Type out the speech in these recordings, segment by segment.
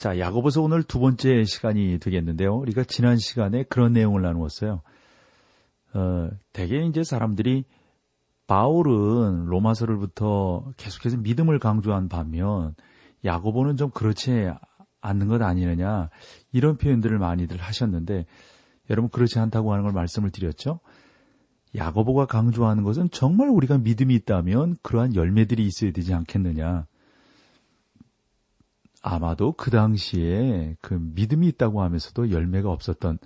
자, 야고보서 오늘 두 번째 시간이 되겠는데요. 우리가 지난 시간에 그런 내용을 나누었어요. 어, 대개 이제 사람들이 바울은 로마서를부터 계속해서 믿음을 강조한 반면 야고보는 좀 그렇지 않는 것 아니느냐 이런 표현들을 많이들 하셨는데 여러분 그렇지 않다고 하는 걸 말씀을 드렸죠. 야고보가 강조하는 것은 정말 우리가 믿음이 있다면 그러한 열매들이 있어야 되지 않겠느냐. 아마도 그 당시에 그 믿음이 있다고 하면서도 열매가 없었던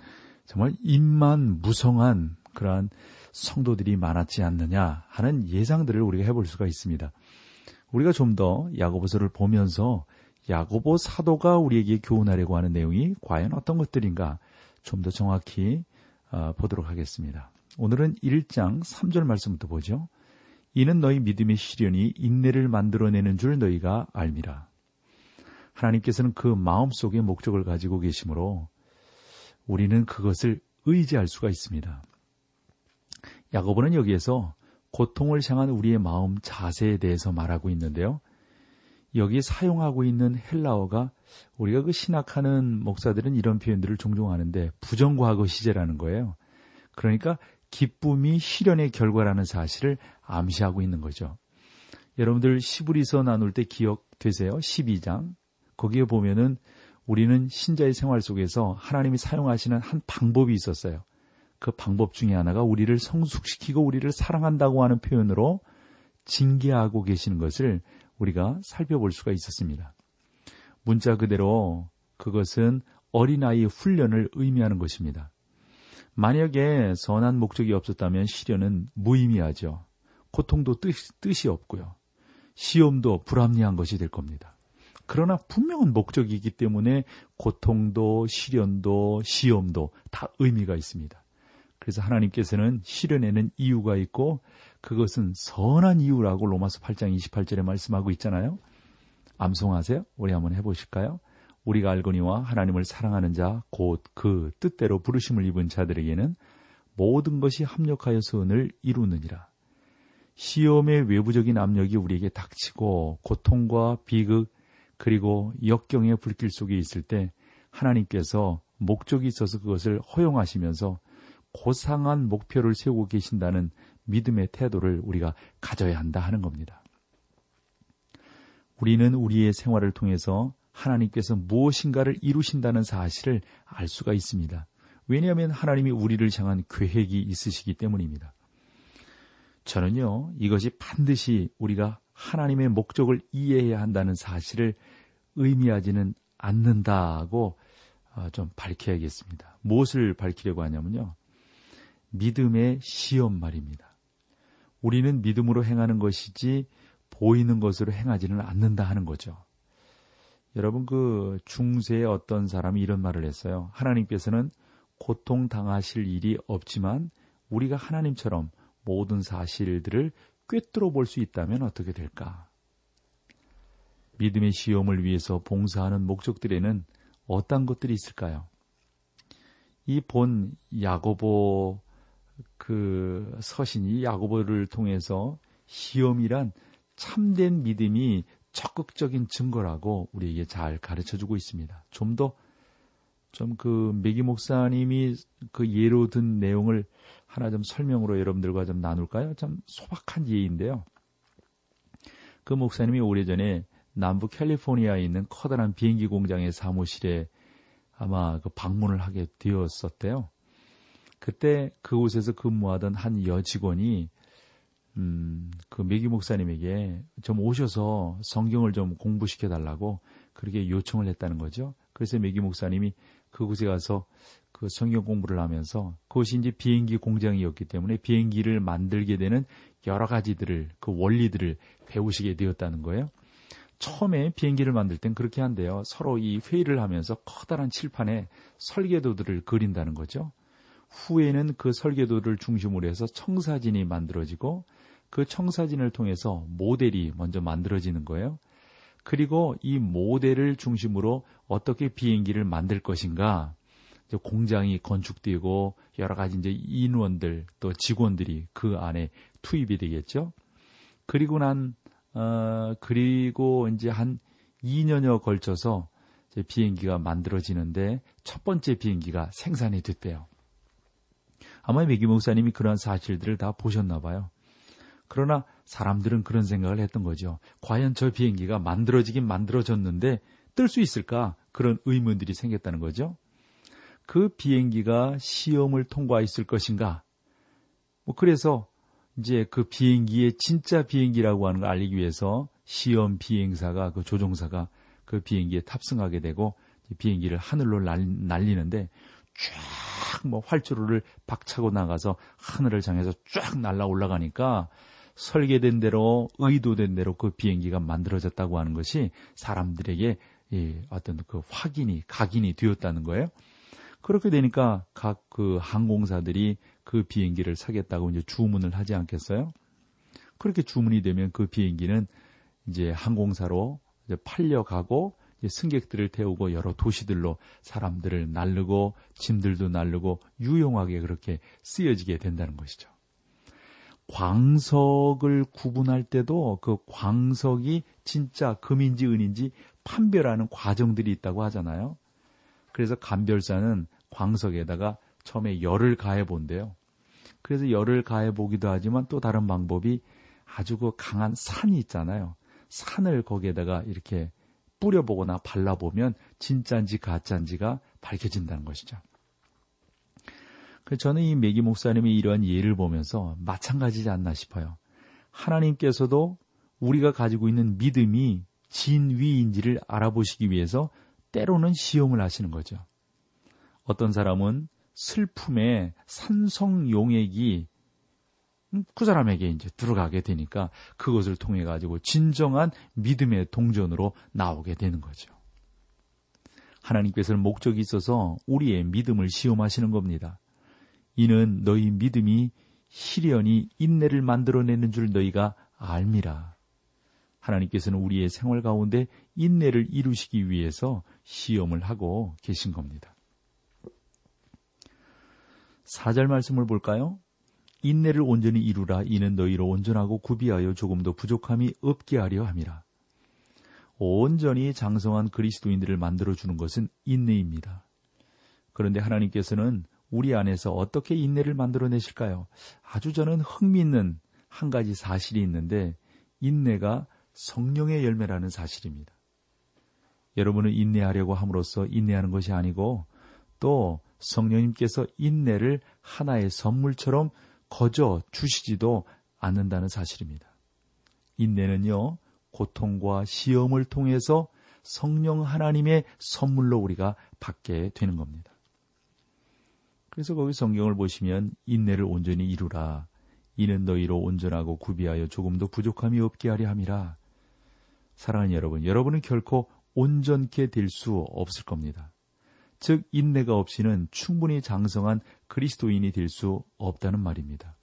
정말 입만 무성한 그러한 성도들이 많았지 않느냐 하는 예상들을 우리가 해볼 수가 있습니다. 우리가 좀 더 야고보서를 보면서 야고보 사도가 우리에게 교훈하려고 하는 내용이 과연 어떤 것들인가 좀 더 정확히 어, 보도록 하겠습니다. 오늘은 1장 3절 말씀부터 보죠. 이는 너희 믿음의 시련이 인내를 만들어내는 줄 너희가 알미라. 하나님께서는 그 마음 속에 목적을 가지고 계시므로 우리는 그것을 의지할 수가 있습니다. 야고보는 여기에서 고통을 향한 우리의 마음 자세에 대해서 말하고 있는데요. 여기 사용하고 있는 헬라어가 우리가 그 신학하는 목사들은 이런 표현들을 종종 하는데 부정과거 시제라는 거예요. 그러니까 기쁨이 시련의 결과라는 사실을 암시하고 있는 거죠. 여러분들 시브리서 나눌 때 기억되세요? 12장. 거기에 보면은 우리는 신자의 생활 속에서 하나님이 사용하시는 한 방법이 있었어요. 그 방법 중에 하나가 우리를 성숙시키고 우리를 사랑한다고 하는 표현으로 징계하고 계시는 것을 우리가 살펴볼 수가 있었습니다. 문자 그대로 그것은 어린아이의 훈련을 의미하는 것입니다. 만약에 선한 목적이 없었다면 시련은 무의미하죠. 고통도 뜻, 뜻이 없고요. 시험도 불합리한 것이 될 겁니다. 그러나 분명한 목적이기 때문에 고통도 시련도 시험도 다 의미가 있습니다. 그래서 하나님께서는 시련에는 이유가 있고 그것은 선한 이유라고 로마서 8장 28절에 말씀하고 있잖아요. 암송하세요. 우리 한번 해보실까요? 우리가 알거니와 하나님을 사랑하는 자 곧 그 뜻대로 부르심을 입은 자들에게는 모든 것이 합력하여 선을 이루느니라. 시험의 외부적인 압력이 우리에게 닥치고 고통과 비극, 그리고 역경의 불길 속에 있을 때 하나님께서 목적이 있어서 그것을 허용하시면서 고상한 목표를 세우고 계신다는 믿음의 태도를 우리가 가져야 한다 하는 겁니다. 우리는 우리의 생활을 통해서 하나님께서 무엇인가를 이루신다는 사실을 알 수가 있습니다. 왜냐하면 하나님이 우리를 향한 계획이 있으시기 때문입니다. 저는요, 이것이 반드시 우리가 하나님의 목적을 이해해야 한다는 사실을 의미하지는 않는다고 어, 좀 밝혀야겠습니다. 무엇을 밝히려고 하냐면요. 믿음의 시험 말입니다. 우리는 믿음으로 행하는 것이지 보이는 것으로 행하지는 않는다 하는 거죠. 여러분 그 중세의 어떤 사람이 이런 말을 했어요. 하나님께서는 고통 당하실 일이 없지만 우리가 하나님처럼 모든 사실들을 꿰뚫어 볼 수 있다면 어떻게 될까? 믿음의 시험을 위해서 봉사하는 목적들에는 어떤 것들이 있을까요? 이 본 야고보 그 서신이 야고보를 통해서 시험이란 참된 믿음이 적극적인 증거라고 우리에게 잘 가르쳐 주고 있습니다. 좀 더 좀 그 메기 목사님이 그 예로 든 내용을 하나 좀 설명으로 여러분들과 좀 나눌까요? 참 소박한 예인데요. 그 목사님이 오래전에 남부 캘리포니아에 있는 커다란 비행기 공장의 사무실에 아마 그 방문을 하게 되었었대요. 그때 그곳에서 근무하던 한 여직원이 음, 그 메기 목사님에게 좀 오셔서 성경을 좀 공부시켜 달라고 그렇게 요청을 했다는 거죠. 그래서 메기 목사님이 그곳에 가서 그 성경 공부를 하면서 그것이 이제 비행기 공장이었기 때문에 비행기를 만들게 되는 여러 가지들을 그 원리들을 배우시게 되었다는 거예요. 처음에 비행기를 만들 땐 그렇게 한대요. 서로 이 회의를 하면서 커다란 칠판에 설계도들을 그린다는 거죠. 후에는 그 설계도를 중심으로 해서 청사진이 만들어지고 그 청사진을 통해서 모델이 먼저 만들어지는 거예요. 그리고 이 모델을 중심으로 어떻게 비행기를 만들 것인가 공장이 건축되고 여러 가지 이제 인원들 또 직원들이 그 안에 투입이 되겠죠. 그리고 난 어, 그리고 이제 한 2년여 걸쳐서 비행기가 만들어지는데 첫 번째 비행기가 생산이 됐대요. 아마 메기 목사님이 그런 사실들을 다 보셨나 봐요. 그러나 사람들은 그런 생각을 했던 거죠. 과연 저 비행기가 만들어지긴 만들어졌는데 뜰 수 있을까? 그런 의문들이 생겼다는 거죠. 그 비행기가 시험을 통과했을 것인가? 뭐 그래서 이제 그 비행기의 진짜 비행기라고 하는 걸 알리기 위해서 시험 비행사가 그 조종사가 그 비행기에 탑승하게 되고 비행기를 하늘로 날리는데 쫙 뭐 활주로를 박차고 나가서 하늘을 향해서 쫙 날아 올라가니까 설계된 대로 의도된 대로 그 비행기가 만들어졌다고 하는 것이 사람들에게 어떤 그 확인이 각인이 되었다는 거예요. 그렇게 되니까 각 그 항공사들이 그 비행기를 사겠다고 이제 주문을 하지 않겠어요? 그렇게 주문이 되면 그 비행기는 이제 항공사로 이제 팔려가고 이제 승객들을 태우고 여러 도시들로 사람들을 날르고 짐들도 날르고 유용하게 그렇게 쓰여지게 된다는 것이죠. 광석을 구분할 때도 그 광석이 진짜 금인지 은인지 판별하는 과정들이 있다고 하잖아요. 그래서 감별사는 광석에다가 처음에 열을 가해 본대요. 그래서 열을 가해 보기도 하지만 또 다른 방법이 아주 그 강한 산이 있잖아요. 산을 거기에다가 이렇게 뿌려보거나 발라보면 진짜인지 가짜인지가 밝혀진다는 것이죠. 저는 이 메기 목사님이 이러한 예를 보면서 마찬가지지 않나 싶어요. 하나님께서도 우리가 가지고 있는 믿음이 진위인지를 알아보시기 위해서 때로는 시험을 하시는 거죠. 어떤 사람은 슬픔에 산성 용액이 그 사람에게 이제 들어가게 되니까 그것을 통해 가지고 진정한 믿음의 동전으로 나오게 되는 거죠. 하나님께서는 목적이 있어서 우리의 믿음을 시험하시는 겁니다. 이는 너희 믿음이 시련이 인내를 만들어내는 줄 너희가 알미라. 하나님께서는 우리의 생활 가운데 인내를 이루시기 위해서 시험을 하고 계신 겁니다. 4절 말씀을 볼까요? 인내를 온전히 이루라 이는 너희로 온전하고 구비하여 조금도 부족함이 없게 하려 함이라. 온전히 장성한 그리스도인들을 만들어 주는 것은 인내입니다. 그런데 하나님께서는 우리 안에서 어떻게 인내를 만들어내실까요? 아주 저는 흥미있는 한 가지 사실이 있는데 인내가 성령의 열매라는 사실입니다. 여러분은 인내하려고 함으로써 인내하는 것이 아니고 또 성령님께서 인내를 하나의 선물처럼 거저 주시지도 않는다는 사실입니다. 인내는요, 고통과 시험을 통해서 성령 하나님의 선물로 우리가 받게 되는 겁니다. 그래서 거기 성경을 보시면 인내를 온전히 이루라. 이는 너희로 온전하고 구비하여 조금도 부족함이 없게 하려 함이라. 사랑하는 여러분, 여러분은 결코 온전케 될 수 없을 겁니다. 즉, 인내가 없이는 충분히 장성한 그리스도인이 될 수 없다는 말입니다.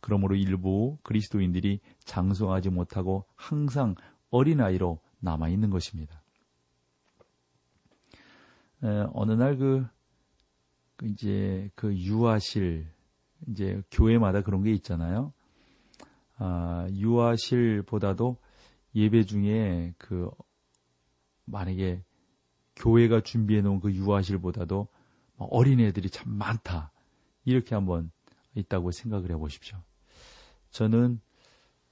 그러므로 일부 그리스도인들이 장성하지 못하고 항상 어린아이로 남아있는 것입니다. 에, 어느 날그 그 이제 그 유아실 이제 교회마다 그런 게 있잖아요. 아, 유아실보다도 예배 중에 그 만약에 교회가 준비해 놓은 그 유아실보다도 어린애들이 참 많다. 이렇게 한번 있다고 생각을 해 보십시오. 저는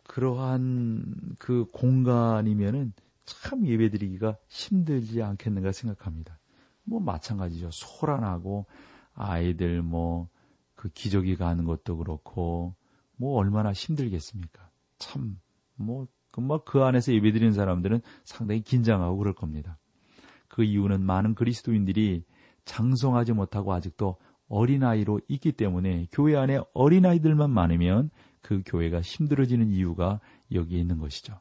그러한 그 공간이면은 참 예배 드리기가 힘들지 않겠는가 생각합니다. 뭐 마찬가지죠. 소란하고 아이들 뭐 그 기저귀 가는 것도 그렇고 뭐 얼마나 힘들겠습니까? 참 뭐 그 안에서 예배드리는 사람들은 상당히 긴장하고 그럴 겁니다. 그 이유는 많은 그리스도인들이 장성하지 못하고 아직도 어린아이로 있기 때문에 교회 안에 어린아이들만 많으면 그 교회가 힘들어지는 이유가 여기에 있는 것이죠.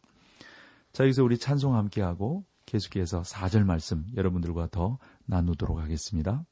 자, 여기서 우리 찬송 함께 하고 계속해서 4절 말씀 여러분들과 더 나누도록 하겠습니다.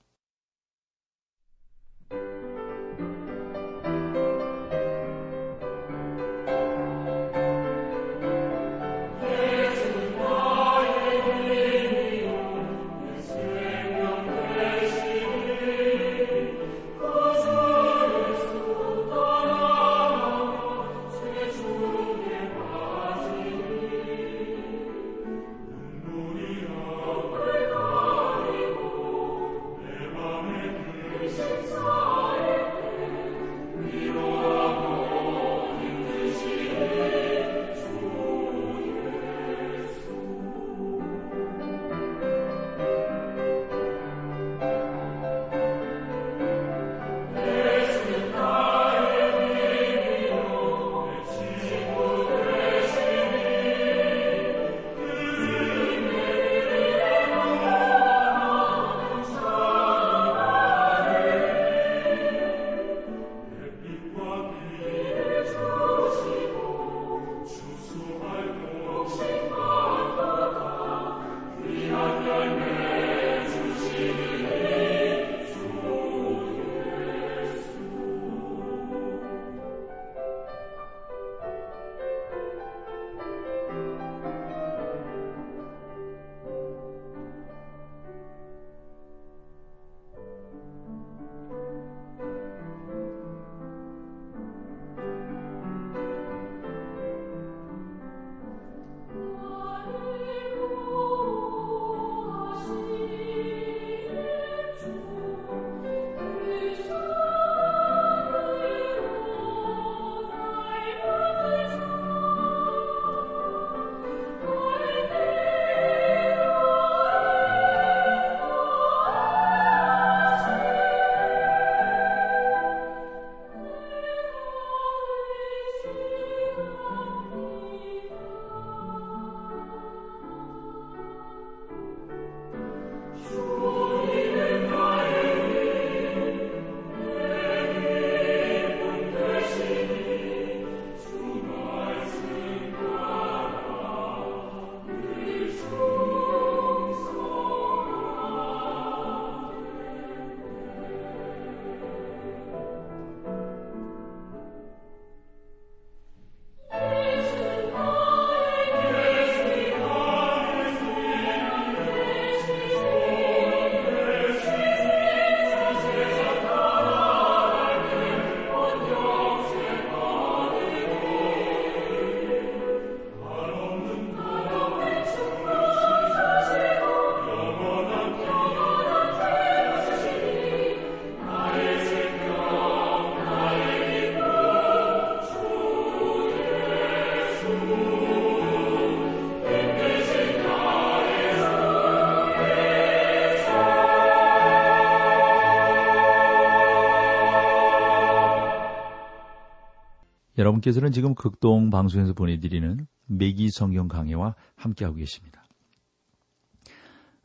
여러분께서는 지금 극동 방송에서 보내드리는 매기 성경 강해와 함께하고 계십니다.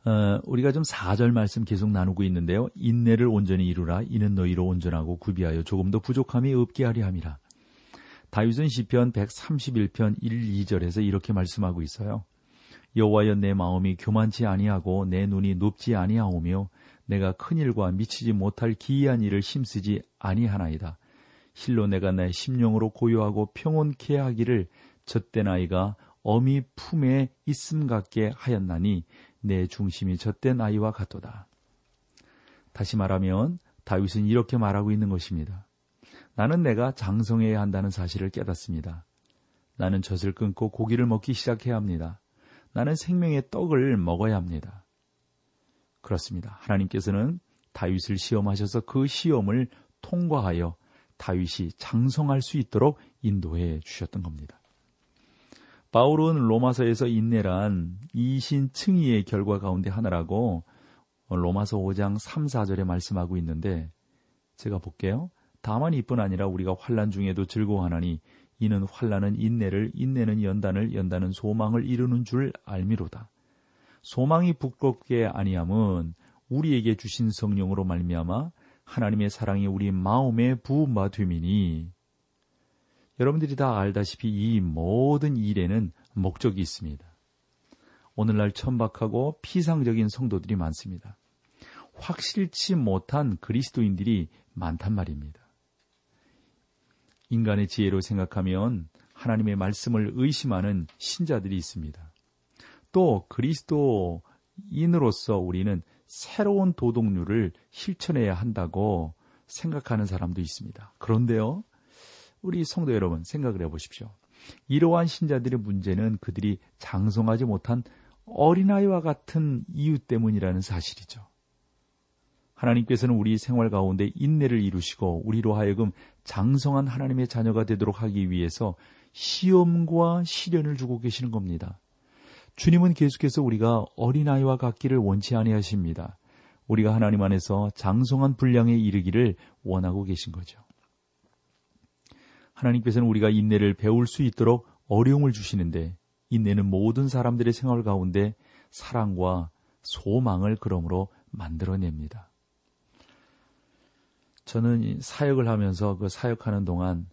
어, 우리가 좀 4절 말씀 계속 나누고 있는데요. 인내를 온전히 이루라. 이는 너희로 온전하고 구비하여 조금 더 부족함이 없게 하리 함이라. 다윗은 시편 131편 1, 2절에서 이렇게 말씀하고 있어요. 여호와여 내 마음이 교만치 아니하고 내 눈이 높지 아니하오며 내가 큰 일과 미치지 못할 기이한 일을 힘쓰지 아니하나이다. 실로 내가 내 심령으로 고요하고 평온케 하기를 젖된 아이가 어미 품에 있음 같게 하였나니 내 중심이 젖된 아이와 같도다. 다시 말하면 다윗은 이렇게 말하고 있는 것입니다. 나는 내가 장성해야 한다는 사실을 깨닫습니다. 나는 젖을 끊고 고기를 먹기 시작해야 합니다. 나는 생명의 떡을 먹어야 합니다. 그렇습니다. 하나님께서는 다윗을 시험하셔서 그 시험을 통과하여 다윗이 장성할 수 있도록 인도해 주셨던 겁니다. 바울은 로마서에서 인내란 이신층의의 결과 가운데 하나라고 로마서 5장 3, 4절에 말씀하고 있는데 제가 볼게요. 다만 이뿐 아니라 우리가 환란 중에도 즐거워하나니 이는 환란은 인내를 인내는 연단을 연단은 소망을 이루는 줄 알미로다. 소망이 부끄럽게 아니함은 우리에게 주신 성령으로 말미암아 하나님의 사랑이 우리 마음에 부음바 되미니 여러분들이 다 알다시피 이 모든 일에는 목적이 있습니다. 오늘날 천박하고 피상적인 성도들이 많습니다. 확실치 못한 그리스도인들이 많단 말입니다. 인간의 지혜로 생각하면 하나님의 말씀을 의심하는 신자들이 있습니다. 또 그리스도인으로서 우리는 새로운 도덕률을 실천해야 한다고 생각하는 사람도 있습니다. 그런데요, 우리 성도 여러분 생각을 해보십시오. 이러한 신자들의 문제는 그들이 장성하지 못한 어린아이와 같은 이유 때문이라는 사실이죠. 하나님께서는 우리 생활 가운데 인내를 이루시고 우리로 하여금 장성한 하나님의 자녀가 되도록 하기 위해서 시험과 시련을 주고 계시는 겁니다. 주님은 계속해서 우리가 어린아이와 같기를 원치 아니하십니다. 우리가 하나님 안에서 장성한 분량에 이르기를 원하고 계신 거죠. 하나님께서는 우리가 인내를 배울 수 있도록 어려움을 주시는데 인내는 모든 사람들의 생활 가운데 사랑과 소망을 그러므로 만들어냅니다. 저는 사역을 하면서 그 사역하는 동안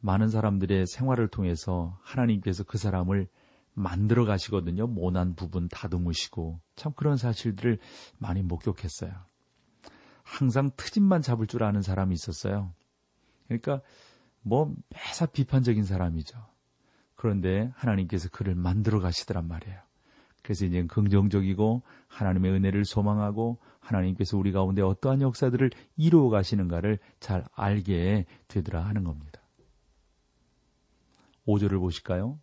많은 사람들의 생활을 통해서 하나님께서 그 사람을 만들어 가시거든요. 모난 부분 다듬으시고 참 그런 사실들을 많이 목격했어요. 항상 트집만 잡을 줄 아는 사람이 있었어요. 그러니까 뭐 매사 비판적인 사람이죠. 그런데 하나님께서 그를 만들어 가시더란 말이에요. 그래서 이제 긍정적이고 하나님의 은혜를 소망하고 하나님께서 우리 가운데 어떠한 역사들을 이루어 가시는가를 잘 알게 되더라 하는 겁니다. 5절을 보실까요?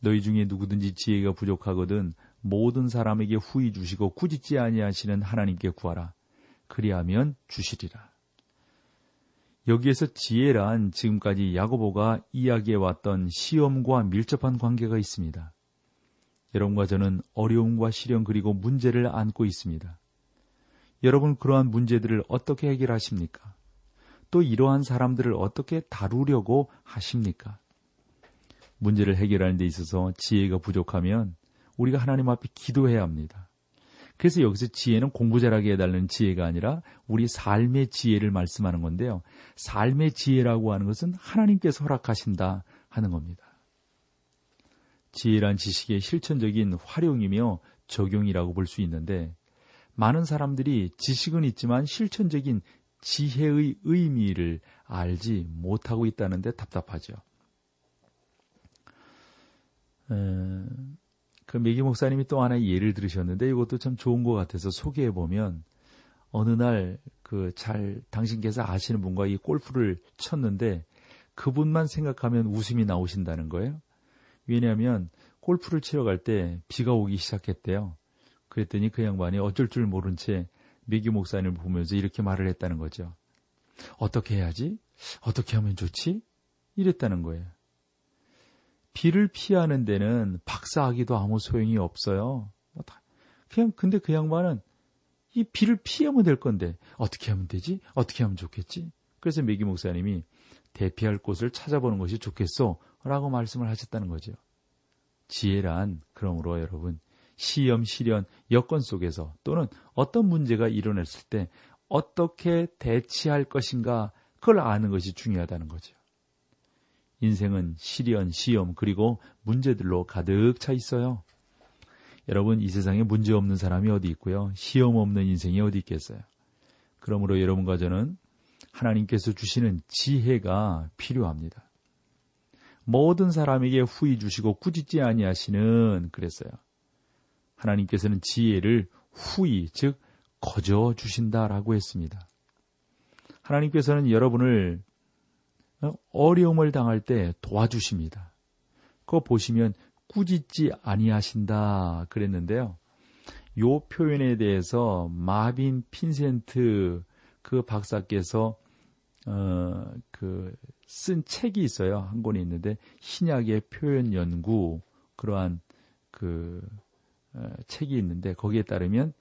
너희 중에 누구든지 지혜가 부족하거든 모든 사람에게 후히 주시고 꾸짖지 아니하시는 하나님께 구하라. 그리하면 주시리라. 여기에서 지혜란 지금까지 야고보가 이야기해 왔던 시험과 밀접한 관계가 있습니다. 여러분과 저는 어려움과 시련 그리고 문제를 안고 있습니다. 여러분 그러한 문제들을 어떻게 해결하십니까? 또 이러한 사람들을 어떻게 다루려고 하십니까? 문제를 해결하는 데 있어서 지혜가 부족하면 우리가 하나님 앞에 기도해야 합니다. 그래서 여기서 지혜는 공부 잘하게 해달라는 지혜가 아니라 우리 삶의 지혜를 말씀하는 건데요. 삶의 지혜라고 하는 것은 하나님께서 허락하신다 하는 겁니다. 지혜란 지식의 실천적인 활용이며 적용이라고 볼 수 있는데 많은 사람들이 지식은 있지만 실천적인 지혜의 의미를 알지 못하고 있다는데 답답하죠. 그 메기 목사님이 또 하나의 예를 들으셨는데 이것도 참 좋은 것 같아서 소개해 보면 어느 날 그 잘 당신께서 아시는 분과 이 골프를 쳤는데 그분만 생각하면 웃음이 나오신다는 거예요. 왜냐하면 골프를 치러 갈 때 비가 오기 시작했대요. 그랬더니 그 양반이 어쩔 줄 모른 채 메기 목사님을 보면서 이렇게 말을 했다는 거죠. 어떻게 해야지? 어떻게 하면 좋지? 이랬다는 거예요. 비를 피하는 데는 박사하기도 아무 소용이 없어요. 뭐 그냥 근데 그 양반은 이 비를 피하면 될 건데 어떻게 하면 되지? 어떻게 하면 좋겠지? 그래서 메기 목사님이 대피할 곳을 찾아보는 것이 좋겠소? 라고 말씀을 하셨다는 거죠. 지혜란, 그러므로 여러분, 시험, 시련, 여건 속에서 또는 어떤 문제가 일어났을 때 어떻게 대치할 것인가, 그걸 아는 것이 중요하다는 거죠. 인생은 시련, 시험, 그리고 문제들로 가득 차 있어요. 여러분, 이 세상에 문제 없는 사람이 어디 있고요. 시험 없는 인생이 어디 있겠어요. 그러므로 여러분과 저는 하나님께서 주시는 지혜가 필요합니다. 모든 사람에게 후히 주시고 꾸짖지 아니하시는 그랬어요. 하나님께서는 지혜를 후히 즉 거저 주신다라고 했습니다. 하나님께서는 여러분을 어려움을 당할 때 도와주십니다. 그거 보시면 꾸짖지 아니하신다 그랬는데요. 요 표현에 대해서 마빈 핀센트 그 박사께서 어, 그, 쓴 책이 있어요. 한 권이 있는데, 신약의 표현 연구, 그러한 그, 어, 책이 있는데, 거기에 따르면,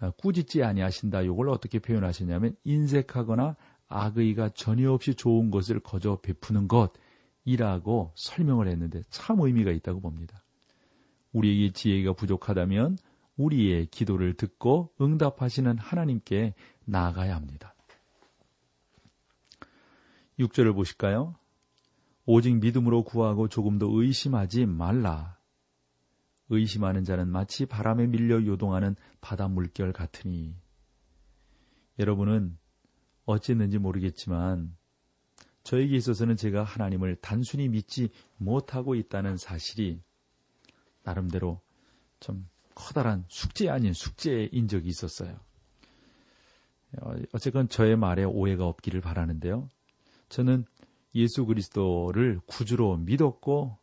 어, 꾸짖지 아니하신다. 이걸 어떻게 표현하셨냐면, 인색하거나 악의가 전혀 없이 좋은 것을 거저 베푸는 것이라고 설명을 했는데, 참 의미가 있다고 봅니다. 우리에게 지혜가 부족하다면, 우리의 기도를 듣고 응답하시는 하나님께 나아가야 합니다. 6절을 보실까요? 오직 믿음으로 구하고 조금도 의심하지 말라. 의심하는 자는 마치 바람에 밀려 요동하는 바다 물결 같으니. 여러분은 어찌했는지 모르겠지만 저에게 있어서는 제가 하나님을 단순히 믿지 못하고 있다는 사실이 나름대로 좀 커다란 숙제 아닌 숙제인 적이 있었어요. 어, 어쨌건 저의 말에 오해가 없기를 바라는데요. 저는 예수 그리스도를 구주로 믿었고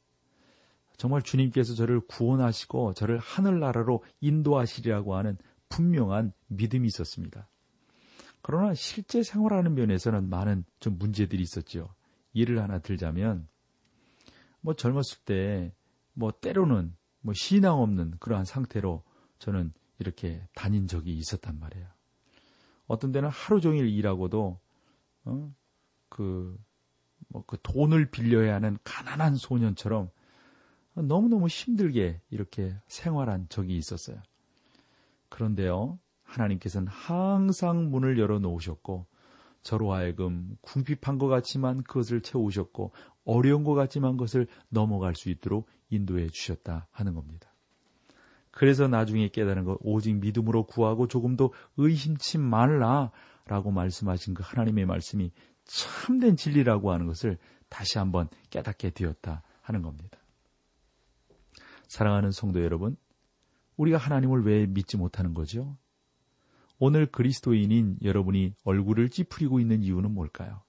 정말 주님께서 저를 구원하시고 저를 하늘나라로 인도하시리라고 하는 분명한 믿음이 있었습니다. 그러나 실제 생활하는 면에서는 많은 좀 문제들이 있었죠. 예를 하나 들자면 뭐 젊었을 때 뭐 때로는 뭐 신앙 없는 그러한 상태로 저는 이렇게 다닌 적이 있었단 말이에요. 어떤 때는 하루 종일 일하고도 어? 그, 뭐, 그 돈을 빌려야 하는 가난한 소년처럼 너무너무 힘들게 이렇게 생활한 적이 있었어요. 그런데요, 하나님께서는 항상 문을 열어 놓으셨고, 저로 하여금 궁핍한 것 같지만 그것을 채우셨고, 어려운 것 같지만 그것을 넘어갈 수 있도록 인도해 주셨다 하는 겁니다. 그래서 나중에 깨달은 것, 오직 믿음으로 구하고 조금도 의심치 말라 라고 말씀하신 그 하나님의 말씀이 참된 진리라고 하는 것을 다시 한번 깨닫게 되었다 하는 겁니다. 사랑하는 성도 여러분, 우리가 하나님을 왜 믿지 못하는 거죠? 오늘 그리스도인인 여러분이 얼굴을 찌푸리고 있는 이유는 뭘까요?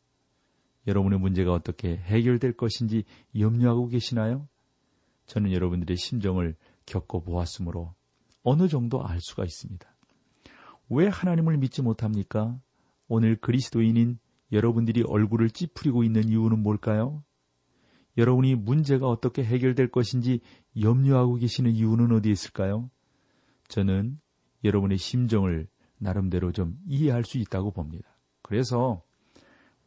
여러분의 문제가 어떻게 해결될 것인지 염려하고 계시나요? 저는 여러분들의 심정을 겪어보았으므로 어느 정도 알 수가 있습니다. 왜 하나님을 믿지 못합니까? 오늘 그리스도인인 여러분들이 얼굴을 찌푸리고 있는 이유는 뭘까요? 여러분이 문제가 어떻게 해결될 것인지 염려하고 계시는 이유는 어디에 있을까요? 저는 여러분의 심정을 나름대로 좀 이해할 수 있다고 봅니다. 그래서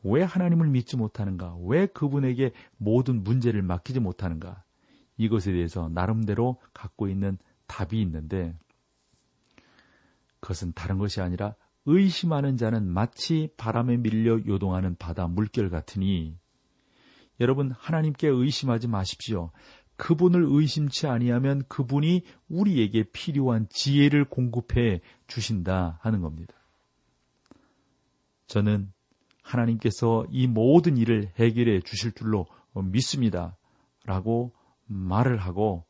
왜 하나님을 믿지 못하는가? 왜 그분에게 모든 문제를 맡기지 못하는가? 이것에 대해서 나름대로 갖고 있는 답이 있는데 그것은 다른 것이 아니라 의심하는 자는 마치 바람에 밀려 요동하는 바다 물결 같으니 여러분 하나님께 의심하지 마십시오. 그분을 의심치 아니하면 그분이 우리에게 필요한 지혜를 공급해 주신다 하는 겁니다. 저는 하나님께서 이 모든 일을 해결해 주실 줄로 믿습니다. 라고 말을 하고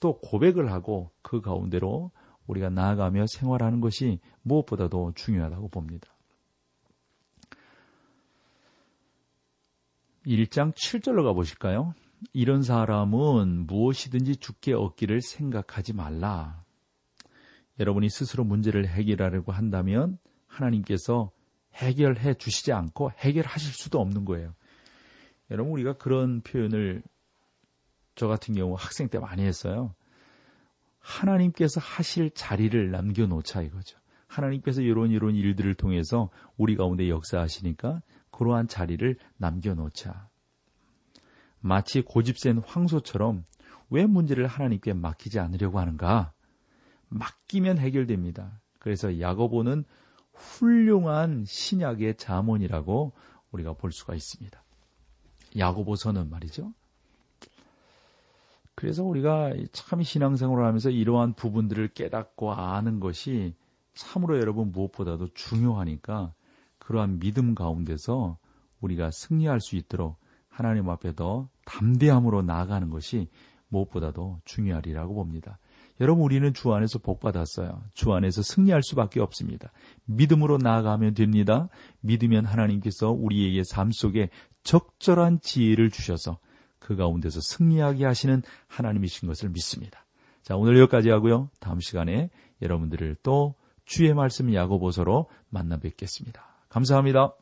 또 고백을 하고 그 가운데로 우리가 나아가며 생활하는 것이 무엇보다도 중요하다고 봅니다. 1장 7절로 가보실까요? 이런 사람은 무엇이든지 죽게 얻기를 생각하지 말라. 여러분이 스스로 문제를 해결하려고 한다면 하나님께서 해결해 주시지 않고 해결하실 수도 없는 거예요. 여러분, 우리가 그런 표현을 저 같은 경우 학생 때 많이 했어요. 하나님께서 하실 자리를 남겨 놓자 이거죠. 하나님께서 이런 이런 일들을 통해서 우리 가운데 역사하시니까 그러한 자리를 남겨 놓자. 마치 고집센 황소처럼 왜 문제를 하나님께 맡기지 않으려고 하는가? 맡기면 해결됩니다. 그래서 야고보는 훌륭한 신약의 자문이라고 우리가 볼 수가 있습니다. 야고보서는 말이죠. 그래서 우리가 참 신앙생활을 하면서 이러한 부분들을 깨닫고 아는 것이 참으로 여러분 무엇보다도 중요하니까 그러한 믿음 가운데서 우리가 승리할 수 있도록 하나님 앞에 더 담대함으로 나아가는 것이 무엇보다도 중요하리라고 봅니다. 여러분 우리는 주 안에서 복 받았어요. 주 안에서 승리할 수밖에 없습니다. 믿음으로 나아가면 됩니다. 믿으면 하나님께서 우리에게 삶 속에 적절한 지혜를 주셔서 그 가운데서 승리하게 하시는 하나님이신 것을 믿습니다. 자, 오늘 여기까지 하고요. 다음 시간에 여러분들을 또 주의 말씀 야고보서로 만나 뵙겠습니다. 감사합니다.